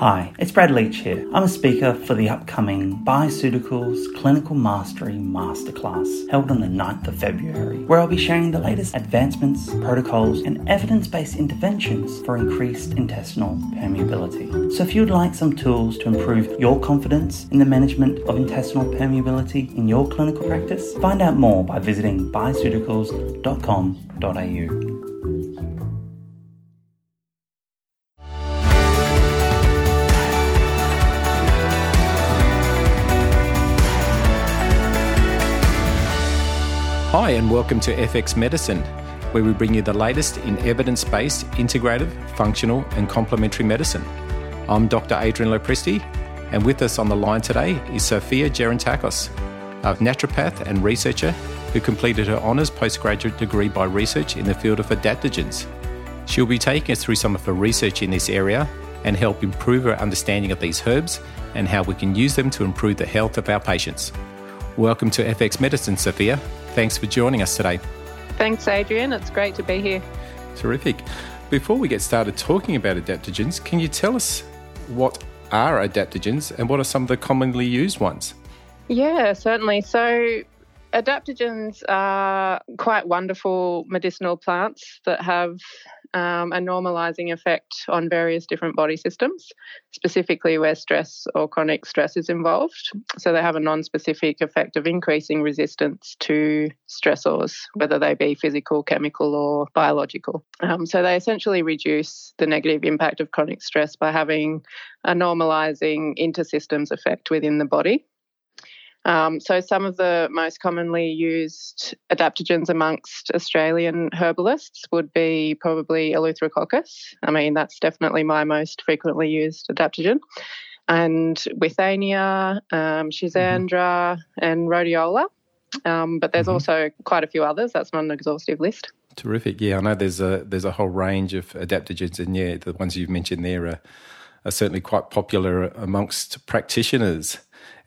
Hi, it's Brad Leach here. I'm a speaker for the upcoming Bioceuticals Clinical Mastery Masterclass held on the 9th of February, where I'll be sharing the latest advancements, protocols, and evidence based interventions for increased intestinal permeability. So, if you'd like some tools to improve your confidence in the management of intestinal permeability in your clinical practice, find out more by visiting bioceuticals.com.au. Hi, and welcome to FX Medicine, where we bring you the latest in evidence based, integrative, functional, and complementary medicine. I'm Dr. Adrian Lopresti, and with us on the line today is Sophia Gerontakos, a naturopath and researcher who completed her honours postgraduate degree by research in the field of adaptogens. She'll be taking us through some of her research in this area and help improve our understanding of these herbs and how we can use them to improve the health of our patients. Welcome to FX Medicine, Sophia. Thanks for joining us today. Thanks, Adrian. It's great to be here. Terrific. Before we get started talking about adaptogens, can you tell us what are adaptogens and what are some of the commonly used ones? Yeah, certainly. So, adaptogens are quite wonderful medicinal plants that have um, a normalizing effect on various different body systems, specifically where stress or chronic stress is involved. So they have a non specific effect of increasing resistance to stressors, whether they be physical, chemical, or biological. Um, so they essentially reduce the negative impact of chronic stress by having a normalizing intersystems effect within the body. Um, so, some of the most commonly used adaptogens amongst Australian herbalists would be probably Eleutherococcus. I mean, that's definitely my most frequently used adaptogen. And Withania, um, Schisandra, and Rhodiola. Um, but there's mm-hmm. also quite a few others. That's not an exhaustive list. Terrific. Yeah, I know there's a there's a whole range of adaptogens, and yeah, the ones you've mentioned there are, are certainly quite popular amongst practitioners.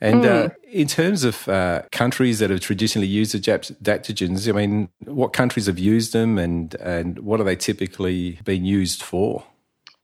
And mm. uh, in terms of uh, countries that have traditionally used adaptogens, I mean, what countries have used them and, and what are they typically being used for?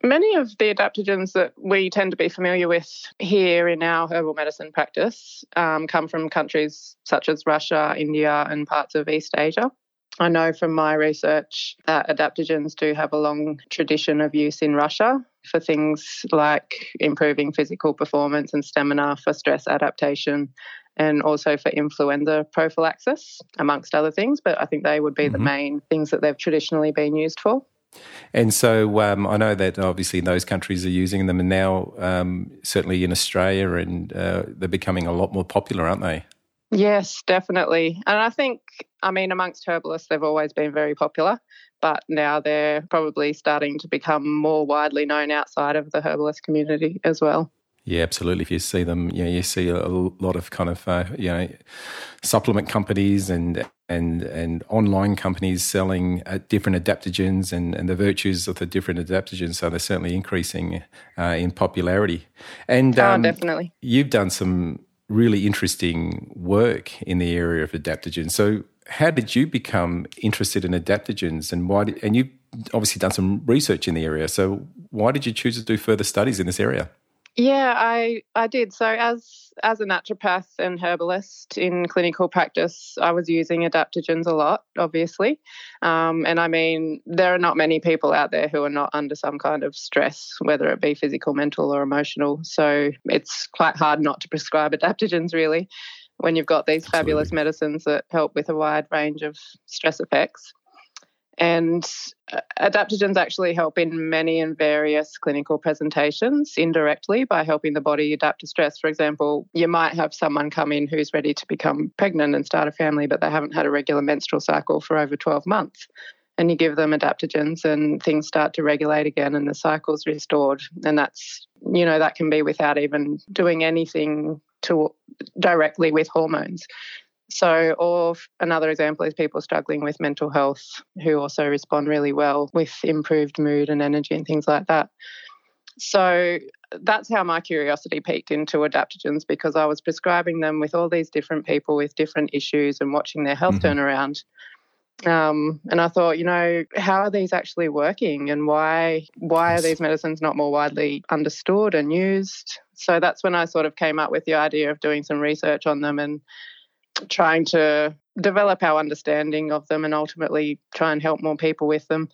Many of the adaptogens that we tend to be familiar with here in our herbal medicine practice um, come from countries such as Russia, India, and parts of East Asia. I know from my research that adaptogens do have a long tradition of use in Russia for things like improving physical performance and stamina for stress adaptation and also for influenza prophylaxis, amongst other things. But I think they would be mm-hmm. the main things that they've traditionally been used for. And so um, I know that obviously those countries are using them, and now um, certainly in Australia, and uh, they're becoming a lot more popular, aren't they? Yes, definitely. And I think, I mean, amongst herbalists, they've always been very popular, but now they're probably starting to become more widely known outside of the herbalist community as well. Yeah, absolutely. If you see them, yeah, you see a lot of kind of uh, you know supplement companies and and and online companies selling uh, different adaptogens and, and the virtues of the different adaptogens. So they're certainly increasing uh, in popularity. And oh, um, definitely, you've done some really interesting work in the area of adaptogens. So, how did you become interested in adaptogens, and why? Did, and you've obviously done some research in the area. So, why did you choose to do further studies in this area? Yeah, I I did. So as as a naturopath and herbalist in clinical practice, I was using adaptogens a lot, obviously. Um, and I mean, there are not many people out there who are not under some kind of stress, whether it be physical, mental, or emotional. So it's quite hard not to prescribe adaptogens, really, when you've got these Absolutely. fabulous medicines that help with a wide range of stress effects. And uh, adaptogens actually help in many and various clinical presentations indirectly by helping the body adapt to stress. For example, you might have someone come in who's ready to become pregnant and start a family, but they haven't had a regular menstrual cycle for over 12 months. And you give them adaptogens and things start to regulate again and the cycle's restored. And that's, you know, that can be without even doing anything to directly with hormones. So, or another example is people struggling with mental health who also respond really well with improved mood and energy and things like that. So, that's how my curiosity peaked into adaptogens because I was prescribing them with all these different people with different issues and watching their health mm-hmm. turn around. Um, and I thought, you know, how are these actually working, and why why are these medicines not more widely understood and used? So that's when I sort of came up with the idea of doing some research on them and trying to develop our understanding of them and ultimately try and help more people with them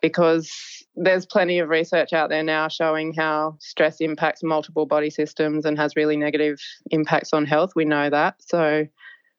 because there's plenty of research out there now showing how stress impacts multiple body systems and has really negative impacts on health. We know that. So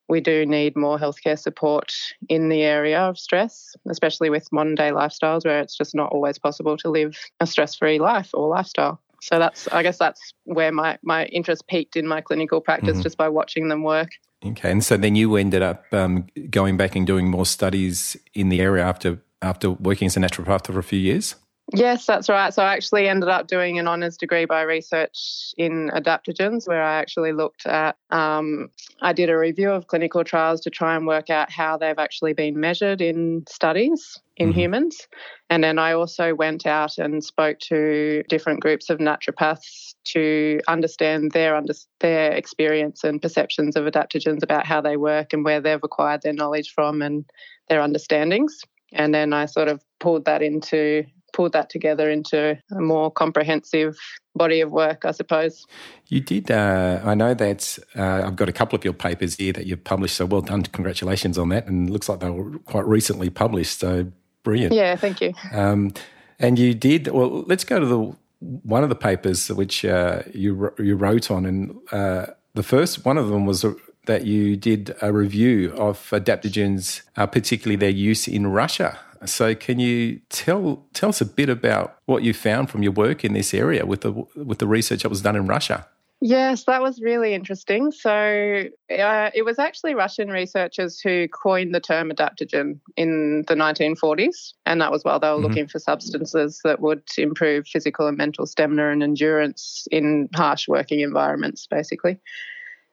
we do need more healthcare support in the area of stress, especially with modern day lifestyles where it's just not always possible to live a stress free life or lifestyle. So that's, I guess, that's where my, my interest peaked in my clinical practice mm-hmm. just by watching them work. Okay, and so then you ended up um, going back and doing more studies in the area after after working as a naturopath for a few years. Yes, that's right. So I actually ended up doing an honours degree by research in adaptogens, where I actually looked at, um, I did a review of clinical trials to try and work out how they've actually been measured in studies in mm-hmm. humans. And then I also went out and spoke to different groups of naturopaths to understand their under, their experience and perceptions of adaptogens about how they work and where they've acquired their knowledge from and their understandings. And then I sort of pulled that into pulled that together into a more comprehensive body of work, I suppose. You did. Uh, I know that uh, I've got a couple of your papers here that you've published. So well done. Congratulations on that. And it looks like they were quite recently published. So brilliant. Yeah, thank you. Um, and you did. Well, let's go to the one of the papers which uh, you you wrote on, and uh, the first one of them was that you did a review of adaptogens, uh, particularly their use in Russia. So, can you tell tell us a bit about what you found from your work in this area with the with the research that was done in Russia? Yes, that was really interesting. So, uh, it was actually Russian researchers who coined the term adaptogen in the 1940s. And that was while they were mm-hmm. looking for substances that would improve physical and mental stamina and endurance in harsh working environments, basically.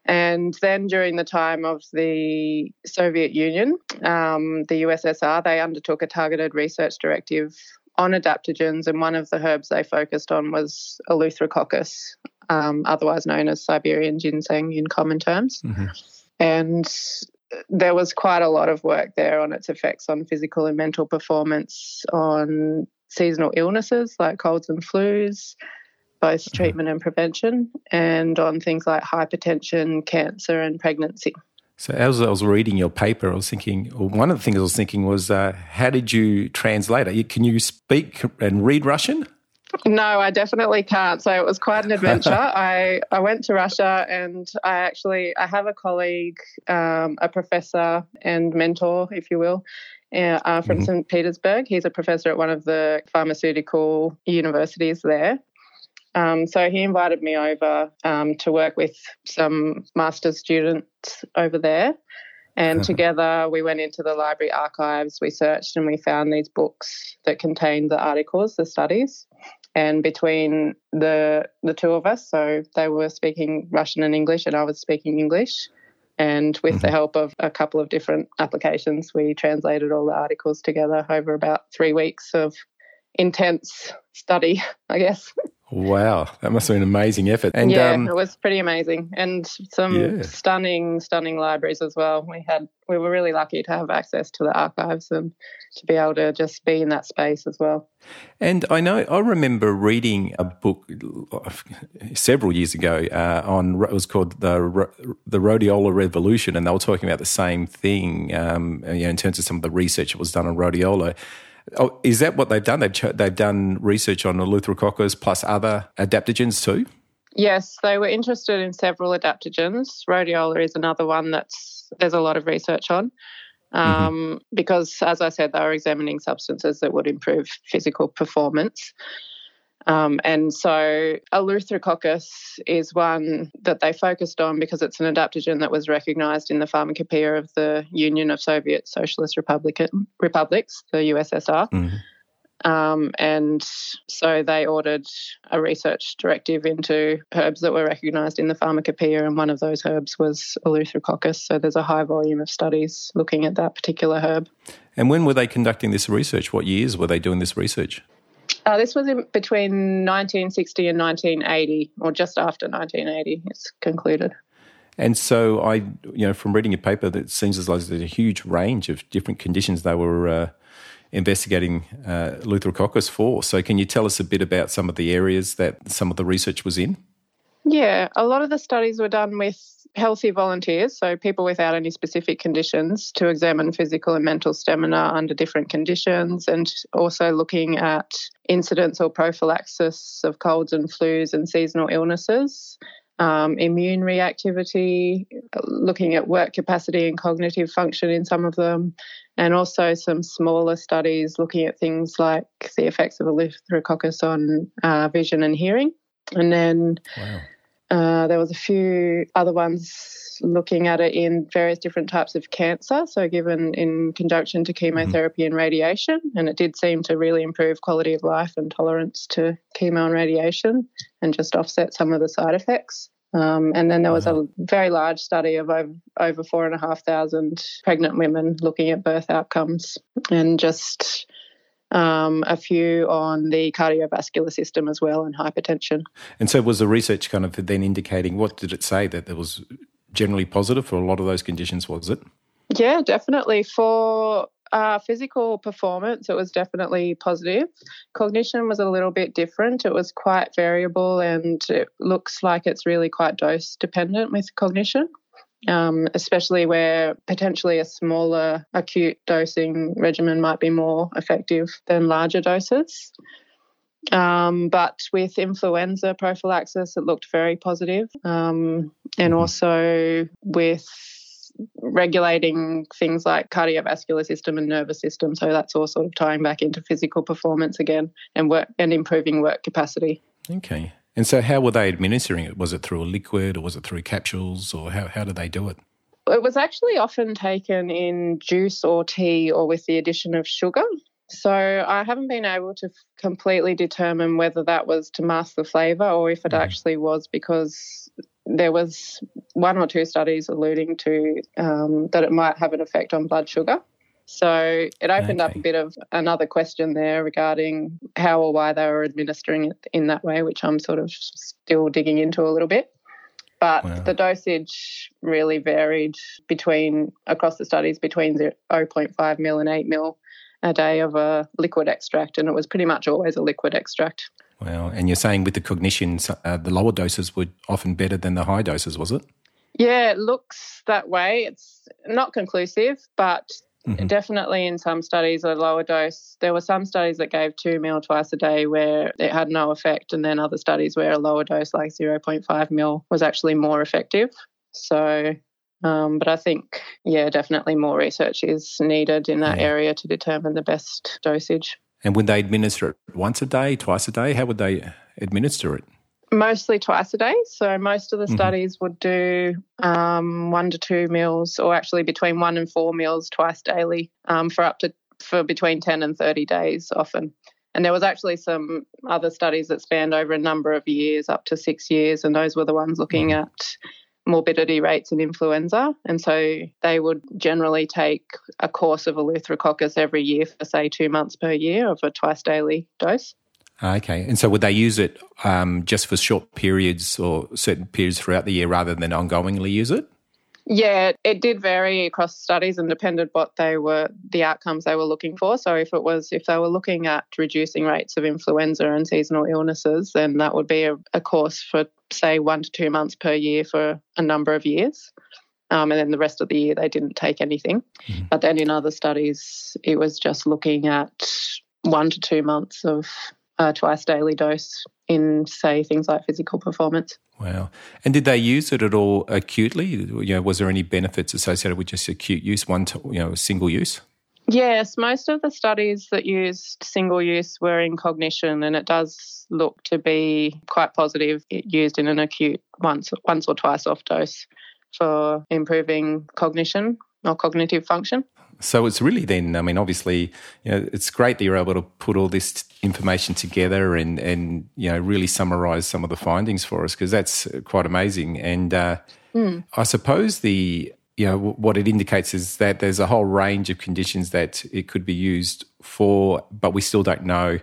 And then during the time of the Soviet Union, um, the USSR, they undertook a targeted research directive on adaptogens, and one of the herbs they focused on was Eleutherococcus, um, otherwise known as Siberian ginseng in common terms. Mm-hmm. And there was quite a lot of work there on its effects on physical and mental performance, on seasonal illnesses like colds and flus, both mm-hmm. treatment and prevention, and on things like hypertension, cancer, and pregnancy. So as I was reading your paper, I was thinking, one of the things I was thinking was, uh, how did you translate it? Can you speak and read Russian? No, I definitely can't. So it was quite an adventure. I, I went to Russia and I actually I have a colleague, um, a professor and mentor, if you will, uh, uh from mm-hmm. St. Petersburg. He's a professor at one of the pharmaceutical universities there. Um, so he invited me over um, to work with some master's students over there. And together we went into the library archives, we searched and we found these books that contained the articles, the studies. And between the the two of us, so they were speaking Russian and English, and I was speaking English. And with mm-hmm. the help of a couple of different applications, we translated all the articles together over about three weeks of intense study, I guess. Wow, that must have been an amazing effort. And yeah, um, it was pretty amazing, and some yeah. stunning, stunning libraries as well. We had, we were really lucky to have access to the archives and to be able to just be in that space as well. And I know, I remember reading a book several years ago uh, on it was called the the rhodiola revolution, and they were talking about the same thing, um, you know, in terms of some of the research that was done on rhodiola. Oh, is that what they've done? They've, ch- they've done research on Eleutherococcus plus other adaptogens too? Yes, they were interested in several adaptogens. Rhodiola is another one that's there's a lot of research on. Mm-hmm. Um, mm-hmm. Because, as I said, they were examining substances that would improve physical performance. Um, and so Eleutherococcus is one that they focused on because it's an adaptogen that was recognised in the Pharmacopoeia of the Union of Soviet Socialist Republican Republics, the USSR. Mm-hmm. Um, and so they ordered a research directive into herbs that were recognised in the Pharmacopoeia, and one of those herbs was Eleutherococcus. So there's a high volume of studies looking at that particular herb. And when were they conducting this research? What years were they doing this research? Uh, this was in between 1960 and 1980, or just after 1980. It's concluded. And so I, you know, from reading your paper, that seems as though there's a huge range of different conditions they were uh, investigating uh, Eleutherococcus for. So can you tell us a bit about some of the areas that some of the research was in? Yeah, a lot of the studies were done with healthy volunteers, so people without any specific conditions, to examine physical and mental stamina under different conditions, and also looking at incidence or prophylaxis of colds and flus and seasonal illnesses. Um, immune reactivity, looking at work capacity and cognitive function in some of them, and also some smaller studies looking at things like the effects of a Eleutherococcus on uh, vision and hearing. And then wow. Uh, there was a few other ones looking at it in various different types of cancer, so given in conjunction to chemotherapy mm-hmm. and radiation, and it did seem to really improve quality of life and tolerance to chemo and radiation, and just offset some of the side effects. Um, and then there was a very large study of over, over four and a half thousand pregnant women looking at birth outcomes and just um, a few on the cardiovascular system as well and hypertension. And so, was the research kind of then indicating what did it say that there was generally positive for a lot of those conditions? Was it? Yeah, definitely. For uh, physical performance, it was definitely positive. Cognition was a little bit different. It was quite variable and it looks like it's really quite dose dependent with cognition um, especially where potentially a smaller acute dosing regimen might be more effective than larger doses. Um, but with influenza prophylaxis, it looked very positive. Um, and mm-hmm. also with regulating things like cardiovascular system and nervous system. So that's all sort of tying back into physical performance again and work and improving work capacity. Okay. And so, how were they administering it? Was it through a liquid or was it through capsules or how, how did they do it? It was actually often taken in juice or tea or with the addition of sugar. So I haven't been able to completely determine whether that was to mask the flavour or if it mm. actually was because there was one or two studies alluding to um, that it might have an effect on blood sugar. So it opened okay. up a bit of another question there regarding how or why they were administering it in that way, which I'm sort of still digging into a little bit. But wow. the dosage really varied between across the studies between 0.5 mil and 8 mil a day of a liquid extract, and it was pretty much always a liquid extract. Wow. And you're saying with the cognition, uh, the lower doses were often better than the high doses, was it? Yeah, it looks that way. It's not conclusive, but Mm-hmm. Definitely in some studies, a lower dose. There were some studies that gave two mil twice a day where it had no effect, and then other studies where a lower dose, like 0.5 mil, was actually more effective. So, um, but I think, yeah, definitely more research is needed in that yeah. area to determine the best dosage. And would they administer it once a day, twice a day? How would they administer it? Mostly twice a day. So most of the mm-hmm. studies would do um, one to two mils, or actually between one and four mils twice daily um, for up to for between ten and thirty days often. And there was actually some other studies that spanned over a number of years, up to six years, and those were the ones looking mm-hmm. at morbidity rates in influenza. And so they would generally take a course of Eleutherococcus every year for, say, two months per year of a twice daily dose. Ah, okay. And so would they use it um, just for short periods or certain periods throughout the year rather than ongoingly use it? Yeah, it did vary across studies and depended what they were the outcomes they were looking for. So if it was if they were looking at reducing rates of influenza and seasonal illnesses, then that would be a, a course for say one to two months per year for a number of years. Um, and then the rest of the year they didn't take anything. Mm-hmm. But then in other studies, it was just looking at one to two months of a twice daily dose in, say, things like physical performance. Wow. And did they use it at all acutely? You know, was there any benefits associated with just acute use, one, to, you know, single use? Yes, most of the studies that used single use were in cognition, and it does look to be quite positive. It used in an acute once, once or twice off dose for improving cognition or cognitive function. So it's really then, I mean, obviously, you know, it's great that you're able to put all this information together and, and you know, really summarize some of the findings for us because that's quite amazing. And uh, mm. I suppose the, you know, what it indicates is that there's a whole range of conditions that it could be used for, but we still don't know,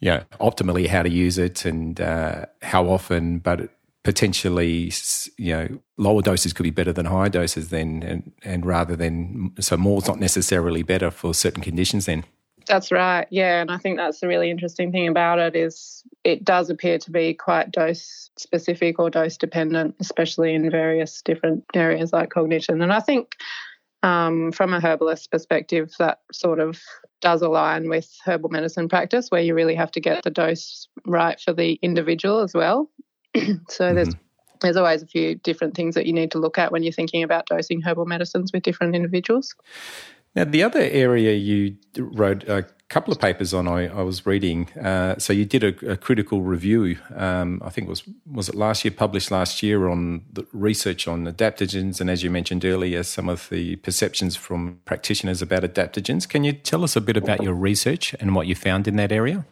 you know, optimally how to use it and uh, how often. But potentially, you know, lower doses could be better than higher doses then, and, and rather than, so more is not necessarily better for certain conditions then. That's right. Yeah, and I think that's the really interesting thing about it is it does appear to be quite dose specific or dose dependent, especially in various different areas like cognition. And I think um, from a herbalist perspective, that sort of does align with herbal medicine practice, where you really have to get the dose right for the individual as well. so mm-hmm. there's there's always a few different things that you need to look at when you're thinking about dosing herbal medicines with different individuals. Now, the other area you wrote a couple of papers on, I, I was reading. Uh, so you did a, a critical review. Um, I think it was was it last year, published last year on the research on adaptogens, and as you mentioned earlier, some of the perceptions from practitioners about adaptogens. Can you tell us a bit about your research and what you found in that area?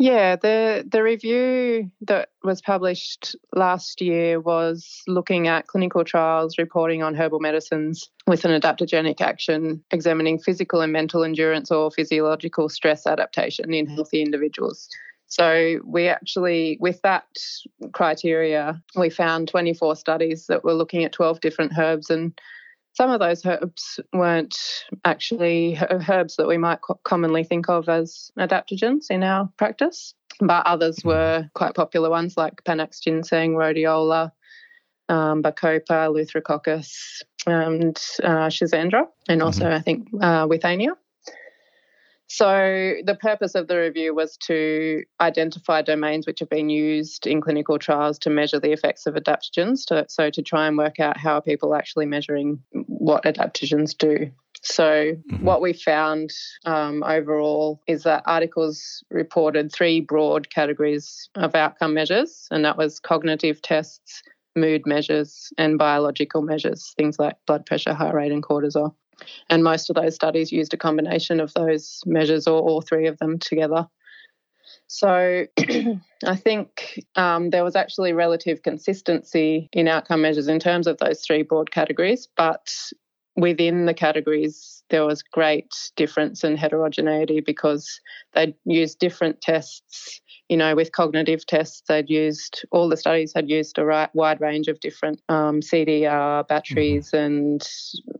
Yeah, the the review that was published last year was looking at clinical trials reporting on herbal medicines with an adaptogenic action, examining physical and mental endurance or physiological stress adaptation in healthy individuals. So we actually, with that criteria, we found 24 studies that were looking at 12 different herbs and some of those herbs weren't actually herbs that we might commonly think of as adaptogens in our practice, but others were quite popular ones like Panax ginseng, rhodiola, um, Bacopa, Eleutherococcus, and uh, Schizandra, and also mm-hmm. I think uh, Withania. So, the purpose of the review was to identify domains which have been used in clinical trials to measure the effects of adaptogens. To, so, to try and work out how are people actually measuring what adaptogens do. So, mm-hmm. what we found um, overall is that articles reported three broad categories of outcome measures, and that was cognitive tests, mood measures, and biological measures, things like blood pressure, heart rate, and cortisol. And most of those studies used a combination of those measures or all three of them together. So I think um, there was actually relative consistency in outcome measures in terms of those three broad categories, but within the categories, there was great difference and heterogeneity because they used different tests you know, with cognitive tests, they'd used all the studies had used a right, wide range of different um, CDR batteries mm-hmm. and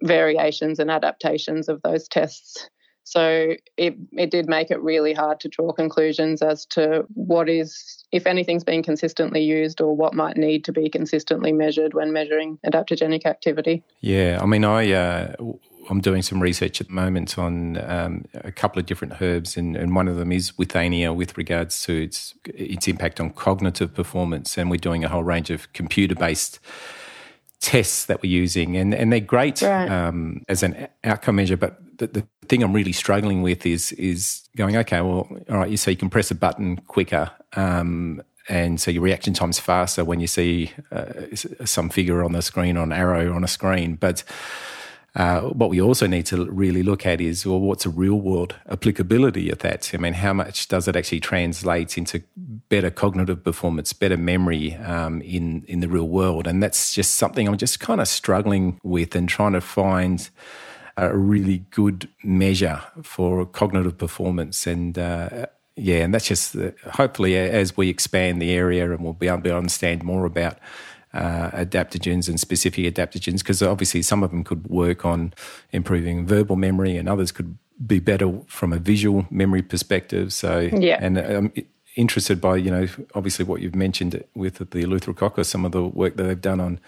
variations and adaptations of those tests. So it it did make it really hard to draw conclusions as to what is, if anything's being consistently used, or what might need to be consistently measured when measuring adaptogenic activity. Yeah, I mean, I uh, I'm doing some research at the moment on um, a couple of different herbs, and, and, one of them is withania with regards to its its impact on cognitive performance. And we're doing a whole range of computer based tests that we're using, and, and they're great right. um, as an outcome measure. But the, the thing I'm really struggling with is is going okay. Well, all right, you so you can press a button quicker. Um, and so your reaction time's faster when you see uh, some figure on the screen or an arrow on a screen. But uh, what we also need to really look at is, well, what's a real world applicability of that? I mean, how much does it actually translate into better cognitive performance, better memory um, in in the real world? And that's just something I'm just kind of struggling with and trying to find a really good measure for cognitive performance and. Uh, yeah, and that's just uh, hopefully as we expand the area and we'll be able to understand more about uh, adaptogens and specific adaptogens because obviously some of them could work on improving verbal memory and others could be better from a visual memory perspective. So, yeah. and I'm interested by, you know, obviously what you've mentioned with the Eleutherococcus, some of the work that they've done on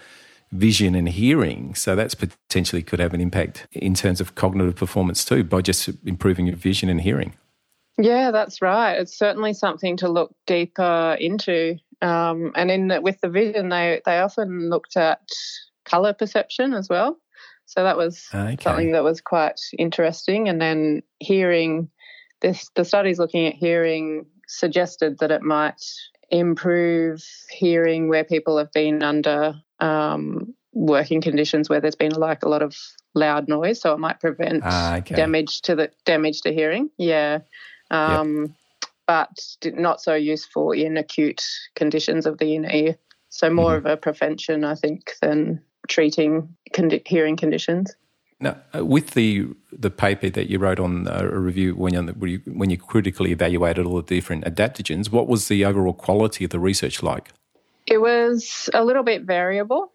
vision and hearing. So that's potentially could have an impact in terms of cognitive performance too by just improving your vision and hearing. Yeah, that's right. It's certainly something to look deeper into. Um, and in the, with the vision, they they often looked at color perception as well. So that was okay. something that was quite interesting. And then hearing, this the studies looking at hearing suggested that it might improve hearing where people have been under um, working conditions where there's been like a lot of loud noise, so it might prevent ah, okay. damage to the damage to hearing. Yeah. Um, yep but not so useful in acute conditions of the inner ear. So more mm-hmm. of a prevention, I think, than treating hearing conditions. Now, uh, with the the paper that you wrote on uh, a review when you when you critically evaluated all the different adaptogens, what was the overall quality of the research like? It was a little bit variable.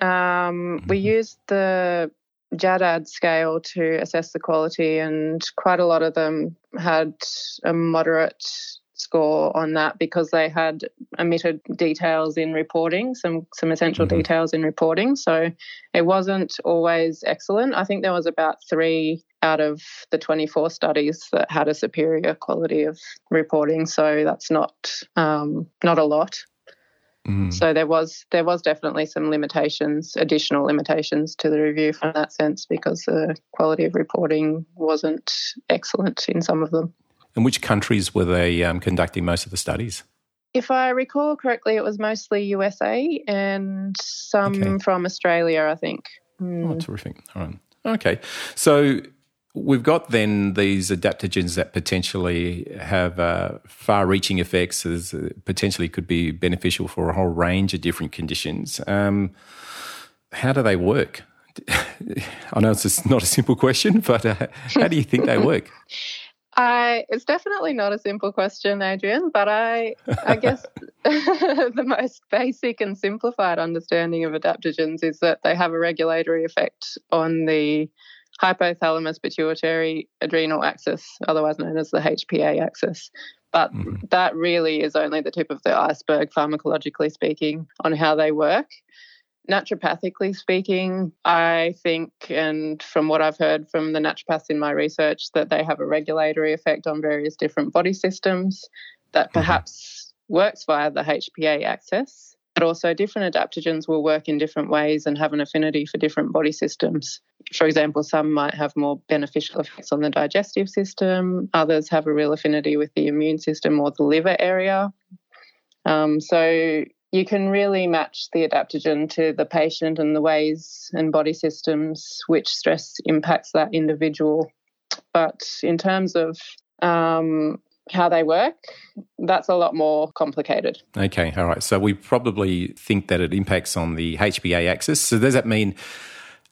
Um, we mm-hmm. used the JADAD scale to assess the quality, and quite a lot of them had a moderate score on that because they had omitted details in reporting, some some essential mm-hmm. details in reporting. So it wasn't always excellent. I think there was about three out of the 24 studies that had a superior quality of reporting. So that's not um, not a lot. Mm. So there was there was definitely some limitations, additional limitations to the review from that sense because the quality of reporting wasn't excellent in some of them. And which countries were they um, conducting most of the studies? If I recall correctly, it was mostly USA and some okay. from Australia, I think. Mm. Oh, terrific. All right. Okay. So we've got then these adaptogens that potentially have uh, far reaching effects, as potentially could be beneficial for a whole range of different conditions. Um, how do they work? I know it's not a simple question, but uh, how do you think they work? I, it's definitely not a simple question, Adrian, but I, I guess the most basic and simplified understanding of adaptogens is that they have a regulatory effect on the hypothalamus pituitary adrenal axis, otherwise known as the HPA axis. But mm-hmm. that really is only the tip of the iceberg, pharmacologically speaking, on how they work naturopathically speaking, I think, and from what I've heard from the naturopaths in my research, that they have a regulatory effect on various different body systems that mm-hmm. perhaps mm-hmm. works via the HPA axis. But also, different adaptogens will work in different ways and have an affinity for different body systems. For example, some might have more beneficial effects on the digestive system, others have a real affinity with the immune system or the liver area. Um, so, you can really match the adaptogen to the patient and the ways and body systems which stress impacts that individual. But in terms of um, how they work, that's a lot more complicated. Okay, all right. So we probably think that it impacts on the HPA axis. So does that mean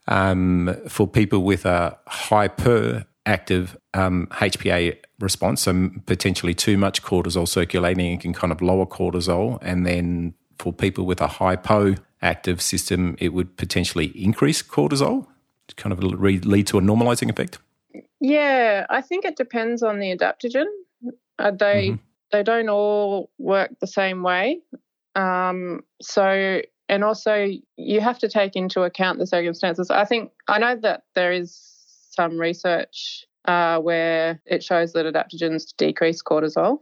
um, for people with a hyperactive um, HPA response, so potentially too much cortisol circulating, it can kind of lower cortisol, and then for people with a hypoactive system, it would potentially increase cortisol, to kind of lead to a normalizing effect? Yeah, I think it depends on the adaptogen. Uh, they mm-hmm. they don't all work the same way. Um, so and also you have to take into account the circumstances. I think I know that there is some research uh, where it shows that adaptogens decrease cortisol.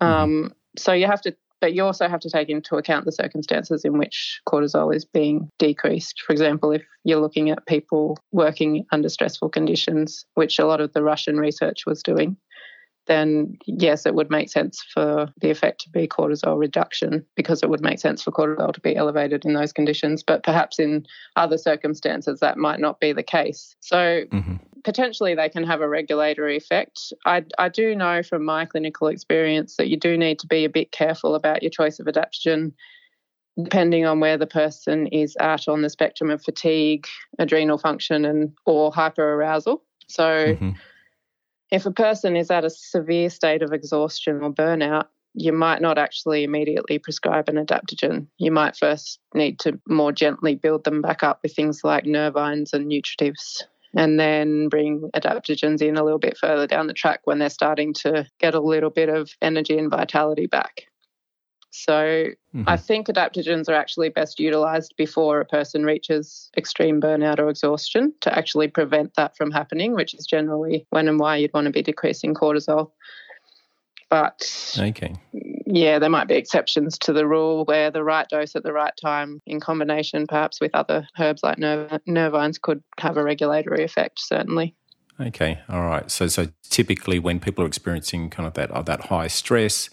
Mm-hmm. Um. So you have to but you also have to take into account the circumstances in which cortisol is being decreased. For example, if you're looking at people working under stressful conditions, which a lot of the Russian research was doing, then yes, it would make sense for the effect to be cortisol reduction because it would make sense for cortisol to be elevated in those conditions. But perhaps in other circumstances, that might not be the case. So mm-hmm potentially they can have a regulatory effect. I, I do know from my clinical experience that you do need to be a bit careful about your choice of adaptogen depending on where the person is at on the spectrum of fatigue, adrenal function and or hyperarousal. So mm-hmm. If a person is at a severe state of exhaustion or burnout, you might not actually immediately prescribe an adaptogen. You might first need to more gently build them back up with things like nervines and nutritives and then bring adaptogens in a little bit further down the track when they're starting to get a little bit of energy and vitality back. So mm-hmm. I think adaptogens are actually best utilized before a person reaches extreme burnout or exhaustion to actually prevent that from happening, which is generally when and why you'd want to be decreasing cortisol. But okay. yeah, there might be exceptions to the rule where the right dose at the right time, in combination perhaps with other herbs like nerv- nervines, could have a regulatory effect, certainly. Okay, all right. So, so typically when people are experiencing kind of that uh, that high stress,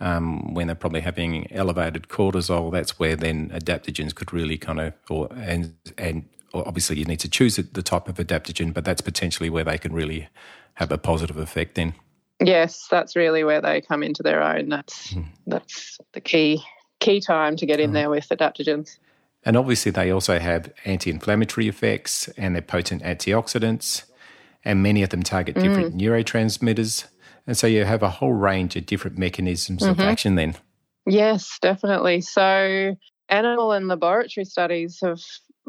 um, when they're probably having elevated cortisol, that's where then adaptogens could really kind of, or and and obviously you need to choose the type of adaptogen, but that's potentially where they can really have a positive effect. Then. Yes, that's really where they come into their own. That's mm. that's the key key time to get in mm. there with adaptogens. And obviously, they also have anti-inflammatory effects, and they're potent antioxidants, and many of them target different mm. neurotransmitters. And so you have a whole range of different mechanisms mm-hmm. of action then. Yes, definitely. So, animal and laboratory studies have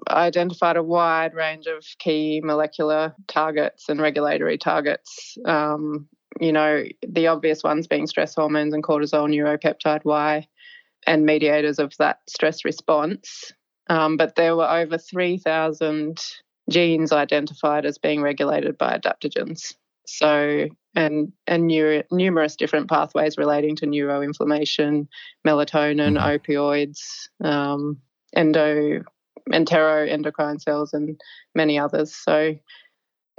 identified a wide range of key molecular targets and regulatory targets. Um, you know, the obvious ones being stress hormones and cortisol, neuropeptide Y, and mediators of that stress response. Um, but there were over 3,000 genes identified as being regulated by adaptogens. So, and and neuro, numerous different pathways relating to neuroinflammation, melatonin, mm-hmm. opioids, um, endo, enteroendocrine cells, and many others. So,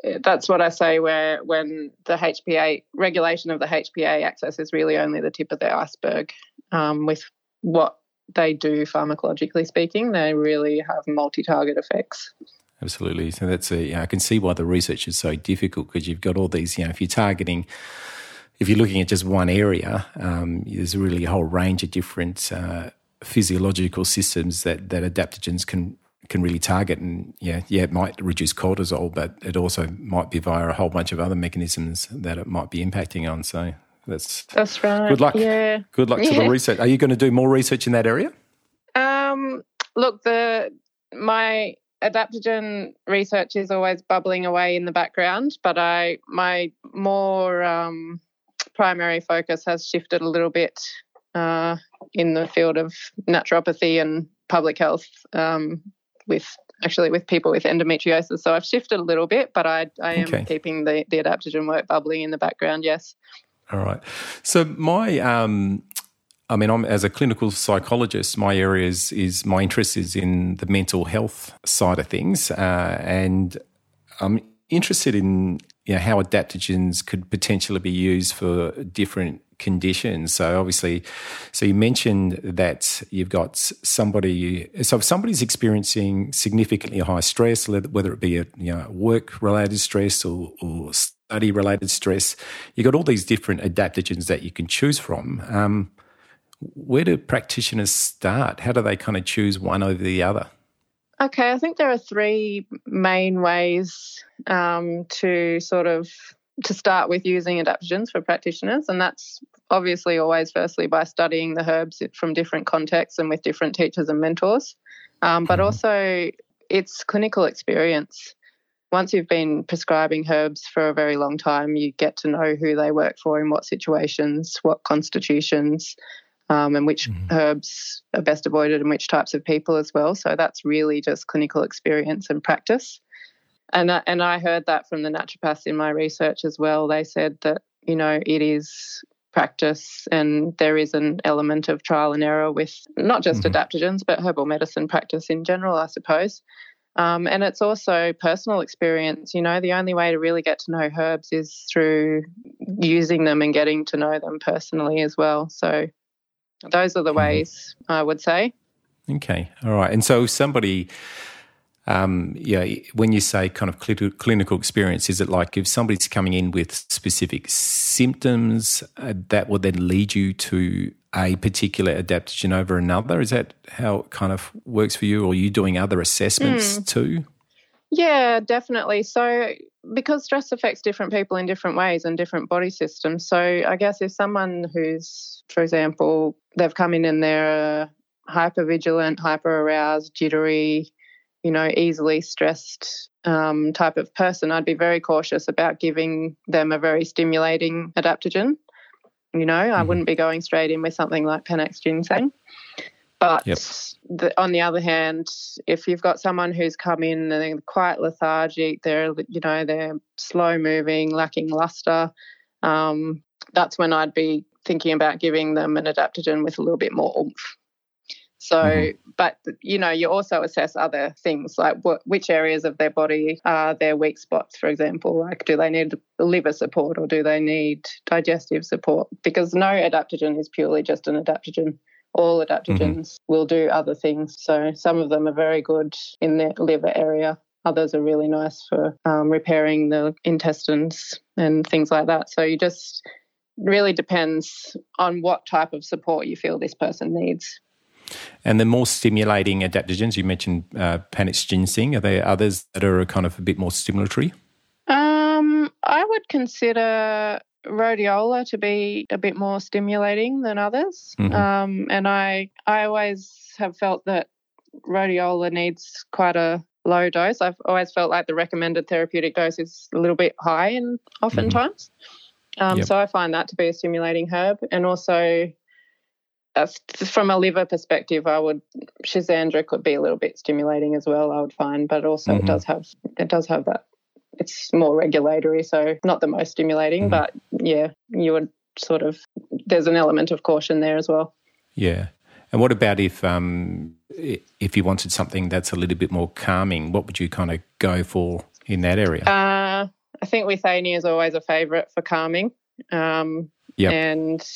eh, that's what I say. Where when the HPA regulation of the HPA axis is really only the tip of the iceberg, um, with what they do pharmacologically speaking, they really have multi-target effects. Absolutely. So that's a, you know, I can see why the research is so difficult because you've got all these, you know, if you're targeting, if you're looking at just one area, um, there's really a whole range of different uh, physiological systems that, that adaptogens can can really target. And yeah yeah it might reduce cortisol but it also might be via a whole bunch of other mechanisms that it might be impacting on. So that's that's right. good luck. Yeah. Good luck yeah. to the research. Are you going to do more research in that area? Um look the my adaptogen research is always bubbling away in the background, but I my more um, primary focus has shifted a little bit uh, in the field of naturopathy and public health um, with actually with people with endometriosis. So I've shifted a little bit, but I I am okay. keeping the the adaptogen work bubbling in the background. Yes. All right. So my um, I mean, I'm, as a clinical psychologist, my area is, is, my interest is in the mental health side of things, uh, and I'm interested in you know, how adaptogens could potentially be used for different conditions. So obviously, so you mentioned that you've got somebody. So if somebody's experiencing significantly high stress, whether it be a you know work related stress or, or study related stress, you've got all these different adaptogens that you can choose from. Um, where do practitioners start? How do they kind of choose one over the other? Okay, I think there are three main ways um, to sort of to start with using adaptogens for practitioners, and that's obviously always firstly by studying the herbs from different contexts and with different teachers and mentors, um, but mm-hmm. also it's clinical experience. Once you've been prescribing herbs for a very long time, you get to know who they work for in what situations, what constitutions, um, and which mm-hmm. herbs are best avoided and which types of people as well. So that's really just clinical experience and practice. And uh, and I heard that from the naturopaths in my research as well. They said that you know it is practice and there is an element of trial and error with not just mm-hmm. adaptogens but herbal medicine practice in general, I suppose. Um, and it's also personal experience. You know, the only way to really get to know herbs is through using them and getting to know them personally as well. So those are the mm-hmm. ways I would say. Okay, all right. And so somebody, um, yeah, when you say kind of cl- clinical experience, is it like if somebody's coming in with specific symptoms uh, that would then lead you to a particular adaptogen over another? Is that how it kind of works for you, or are you doing other assessments mm. too? Yeah, definitely. So, because stress affects different people in different ways and different body systems. So, I guess if someone who's, for example, they've come in and they're hyper vigilant, hyper aroused, jittery, you know, easily stressed um, type of person, I'd be very cautious about giving them a very stimulating adaptogen. You know, mm-hmm. I wouldn't be going straight in with something like Panax ginseng. But yep. the, on the other hand, if you've got someone who's come in and they're quite lethargic, they're you know they're slow moving, lacking luster, um, that's when I'd be thinking about giving them an adaptogen with a little bit more oomph. So, mm-hmm. but you know, you also assess other things like what, which areas of their body are their weak spots, for example. Like, do they need liver support or do they need digestive support? Because no adaptogen is purely just an adaptogen all adaptogens mm-hmm. will do other things. So some of them are very good in the liver area. Others are really nice for um, repairing the intestines and things like that. So you just really depends on what type of support you feel this person needs. And the more stimulating adaptogens, you mentioned uh, Panax ginseng. Are there others that are kind of a bit more stimulatory? Um, I would consider rhodiola to be a bit more stimulating than others, Mhm. um, and I I always have felt that rhodiola needs quite a low dose. I've always felt like the recommended therapeutic dose is a little bit high, and oftentimes, um, Yep. so I find that to be a stimulating herb, and also. Uh, from a liver perspective, I would Schisandra could be a little bit stimulating as well. I would find, but also Mhm. it does have it does have that. It's more regulatory, so not the most stimulating, Mhm. but yeah, you would sort of there's an element of caution there as well. Yeah. And what about if um, if you wanted something that's a little bit more calming? What would you kind of go for in that area? Uh, I think Withania is always a favourite for calming. Um, Yep. And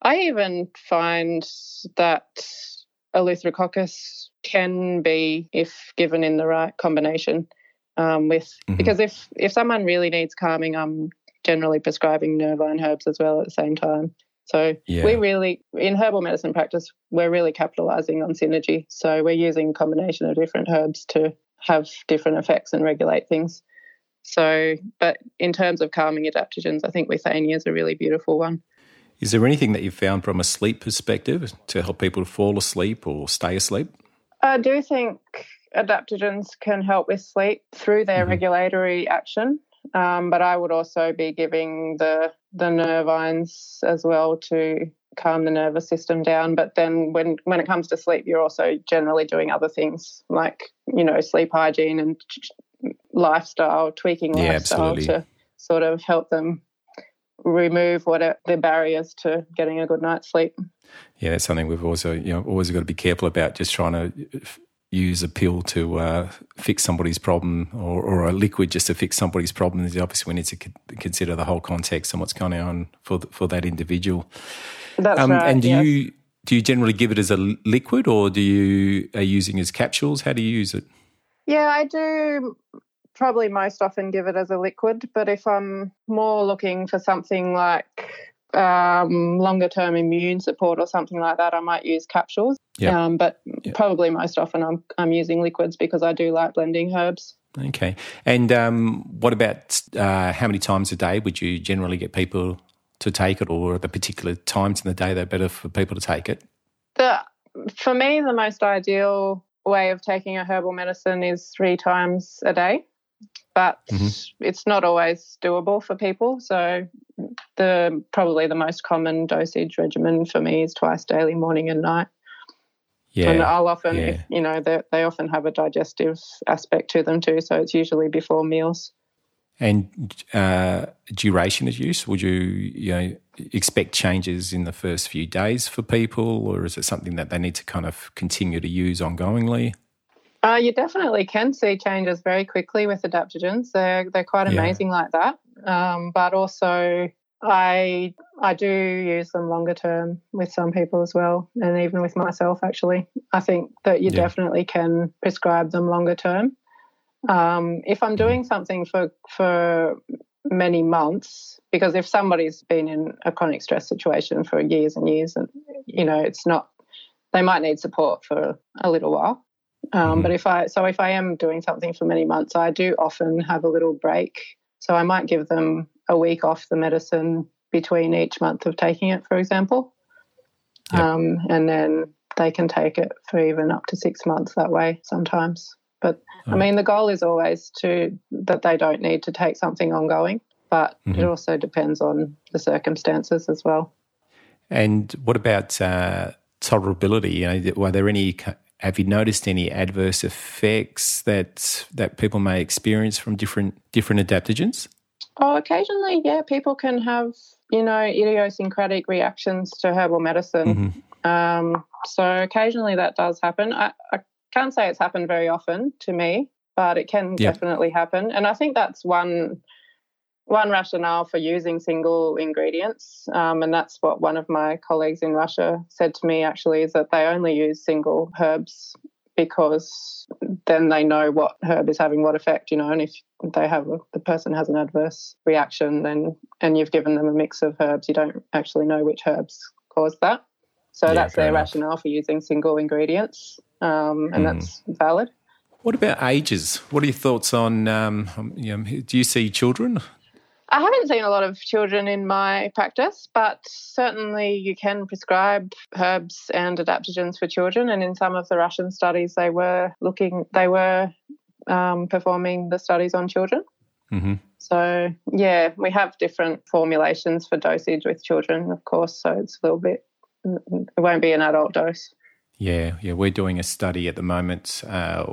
I even find that Eleutherococcus can be, if given in the right combination, um, with Mhm. because if if someone really needs calming, I'm generally prescribing nervine herbs as well at the same time. So Yeah. we really in herbal medicine practice, we're really capitalising on synergy. So we're using a combination of different herbs to have different effects and regulate things. So, but in terms of calming adaptogens, I think Withania is a really beautiful one. Is there anything that you've found from a sleep perspective to help people to fall asleep or stay asleep? I do think adaptogens can help with sleep through their Mhm. regulatory action, um, but I would also be giving the the nervines as well to calm the nervous system down. But then when when it comes to sleep, you're also generally doing other things like you know sleep hygiene and lifestyle tweaking Yeah, lifestyle absolutely. to sort of help them remove what are the barriers to getting a good night's sleep. Yeah, that's something we've also you know always got to be careful about. Just trying to f- use a pill to uh, fix somebody's problem or, or a liquid just to fix somebody's problem. Obviously, we need to consider the whole context and what's going on for th- for that individual. That's Um, right. and do yes. you do you generally give it as a liquid or do you are using as capsules? How do you use it? Yeah, I do probably most often give it as a liquid, but if I'm more looking for something like um, longer term immune support or something like that, I might use capsules. Yeah. Um, but Yeah. probably most often I'm I'm using liquids because I do like blending herbs. Okay. And um, what about uh, how many times a day would you generally get people to take it, or the particular times in the day that are better for people to take it? The for me the most ideal way of taking a herbal medicine is three times a day. But Mhm. it's not always doable for people. So the probably the most common dosage regimen for me is twice daily, morning and night. Yeah. And I'll often, yeah. if, you know, they they often have a digestive aspect to them too. So it's usually before meals. And uh, duration of use, would you, you know, expect changes in the first few days for people, or is it something that they need to kind of continue to use ongoingly? Uh, you definitely can see changes very quickly with adaptogens. They're they're quite Yeah. amazing like that. Um, but also, I I do use them longer term with some people as well, and even with myself. Actually, I think that you Yeah. definitely can prescribe them longer term. Um, if I'm doing something for for many months, because if somebody's been in a chronic stress situation for years and years, and you know, it's not, they might need support for a little while. Um, Mhm. But if I so if I am doing something for many months, I do often have a little break. So I might give them a week off the medicine between each month of taking it, for example, Yep. um, and then they can take it for even up to six months that way sometimes. But I Oh. mean, the goal is always to that they don't need to take something ongoing, but it Mhm. also depends on the circumstances as well. And what about uh, tolerability? You know, were there any? Have you noticed any adverse effects that that people may experience from different different adaptogens? Oh, occasionally, yeah, people can have, you know, idiosyncratic reactions to herbal medicine. Mhm. Um, so occasionally that does happen. I, I can't say it's happened very often to me, but it can Yeah. definitely happen. And I think that's one one rationale for using single ingredients. Um, and that's what one of my colleagues in Russia said to me actually is that they only use single herbs because then they know what herb is having what effect, you know, and if they have the person has an adverse reaction then and you've given them a mix of herbs, you don't actually know which herbs caused that. So Yeah, that's their enough. rationale for using single ingredients. Um, and Mm. that's valid. What about ages? What are your thoughts on? Um, you know, do you see children I haven't seen a lot of children in my practice, but certainly you can prescribe herbs and adaptogens for children. And in some of the Russian studies, they were looking, they were um, performing the studies on children. Mm-hmm. So, yeah, we have different formulations for dosage with children, of course. So it's a little bit, it won't be an adult dose. Yeah, yeah. We're doing a study at the moment uh,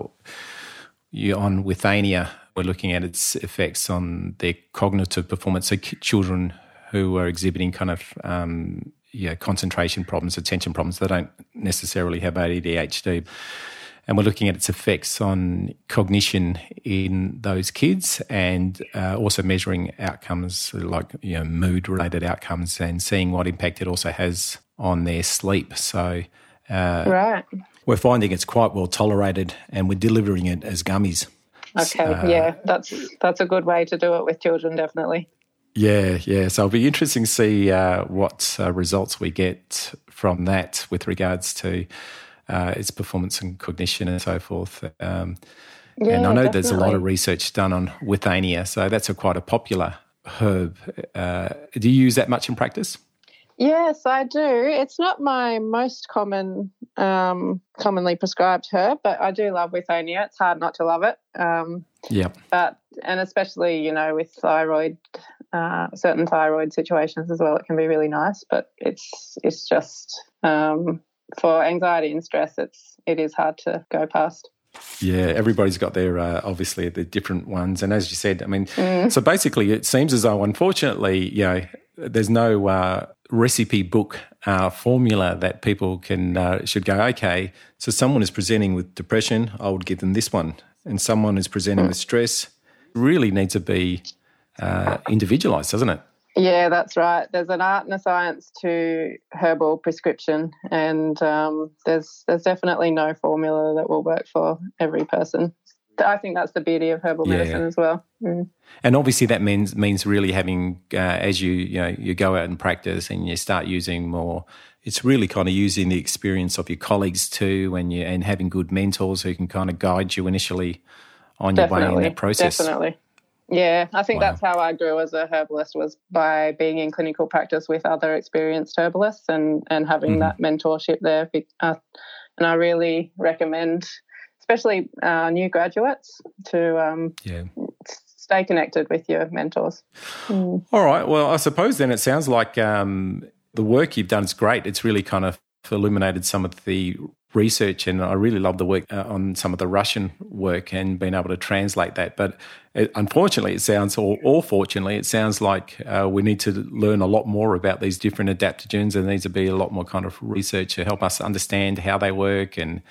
on withania. We're looking at its effects on their cognitive performance. So, children who are exhibiting kind of um, yeah, concentration problems, attention problems, they don't necessarily have ADHD and we're looking at its effects on cognition in those kids and uh, also measuring outcomes like you know, mood related outcomes and seeing what impact it also has on their sleep. So, uh, right. We're finding it's quite well tolerated and we're delivering it as gummies. Okay, uh, yeah, that's that's a good way to do it with children, definitely. Yeah, yeah. So it'll be interesting to see uh, what uh, results we get from that with regards to uh, its performance and cognition and so forth. Um, yeah, and I know definitely. there's a lot of research done on withania, so that's a quite a popular herb. Uh, do you use that much in practice? Yes, I do. It's not my most common, um, commonly prescribed herb, but I do love withania. It's hard not to love it. Um, yeah. But and especially you know with thyroid, uh, certain thyroid situations as well, it can be really nice. But it's it's just um, for anxiety and stress, it's it is hard to go past. Yeah, everybody's got their uh, obviously the different ones, and as you said, I mean, mm. so basically, it seems as though, unfortunately, you know, there's no uh, recipe book uh, formula that people can uh, should go. Okay, so someone is presenting with depression, I would give them this one, and someone is presenting mm. with stress. Really needs to be uh, individualized, doesn't it? Yeah, that's right. There's an art and a science to herbal prescription, and um, there's there's definitely no formula that will work for every person. I think that's the beauty of herbal yeah. medicine as well. Mm. And obviously, that means means really having uh, as you you know you go out and practice and you start using more. It's really kind of using the experience of your colleagues too, and you and having good mentors who can kind of guide you initially on definitely, your way in that process. Definitely. Yeah, I think wow. that's how I grew as a herbalist was by being in clinical practice with other experienced herbalists and and having mm-hmm. that mentorship there. Uh, and I really recommend, especially uh, new graduates, to um, yeah. stay connected with your mentors. Mm. All right. Well, I suppose then it sounds like um, the work you've done is great. It's really kind of illuminated some of the research, and I really love the work uh, on some of the Russian work and being able to translate that. But it, unfortunately, it sounds, or, or, fortunately, it sounds like uh, we need to learn a lot more about these different adaptogens, and there needs to be a lot more kind of research to help us understand how they work and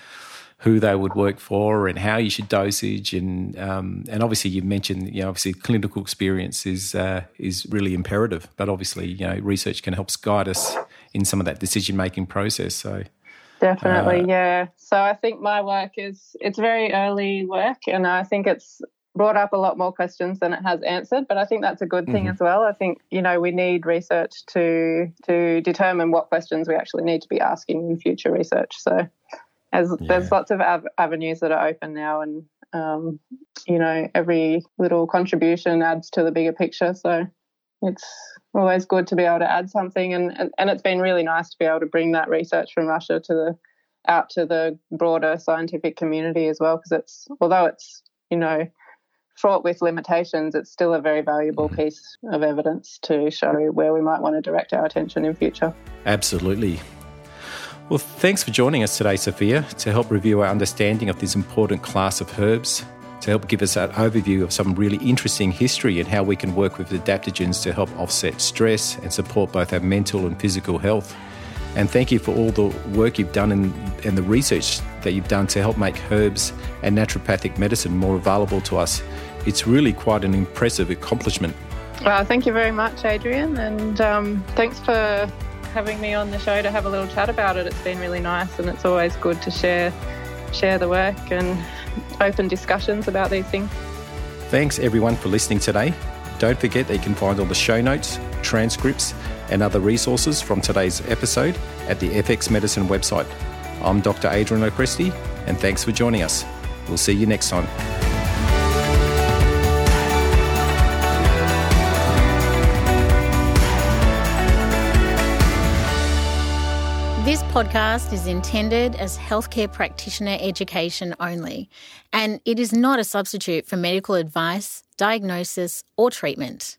who they would work for and how you should dosage and um, and obviously you mentioned you know obviously clinical experience is uh, is really imperative but obviously you know research can help guide us in some of that decision making process so Definitely, uh, yeah. So I think my work is it's very early work, and I think it's brought up a lot more questions than it has answered. But I think that's a good thing mm-hmm. as well. I think you know we need research to to determine what questions we actually need to be asking in future research. So as yeah. there's lots of av- avenues that are open now, and um, you know every little contribution adds to the bigger picture. So it's always good to be able to add something and, and, and it's been really nice to be able to bring that research from Russia to the out to the broader scientific community as well because it's although it's you know fraught with limitations it's still a very valuable mm-hmm. piece of evidence to show where we might want to direct our attention in future absolutely well thanks for joining us today sophia to help review our understanding of this important class of herbs to help give us an overview of some really interesting history and how we can work with adaptogens to help offset stress and support both our mental and physical health. And thank you for all the work you've done and, and the research that you've done to help make herbs and naturopathic medicine more available to us. It's really quite an impressive accomplishment. Well, thank you very much, Adrian, and um, thanks for having me on the show to have a little chat about it. It's been really nice, and it's always good to share share the work and open discussions about these things. Thanks everyone for listening today. Don't forget that you can find all the show notes, transcripts, and other resources from today's episode at the FX Medicine website. I'm Dr. Adrian Lopresti, and thanks for joining us. We'll see you next time. Podcast is intended as healthcare practitioner education only, and it is not a substitute for medical advice, diagnosis, or treatment.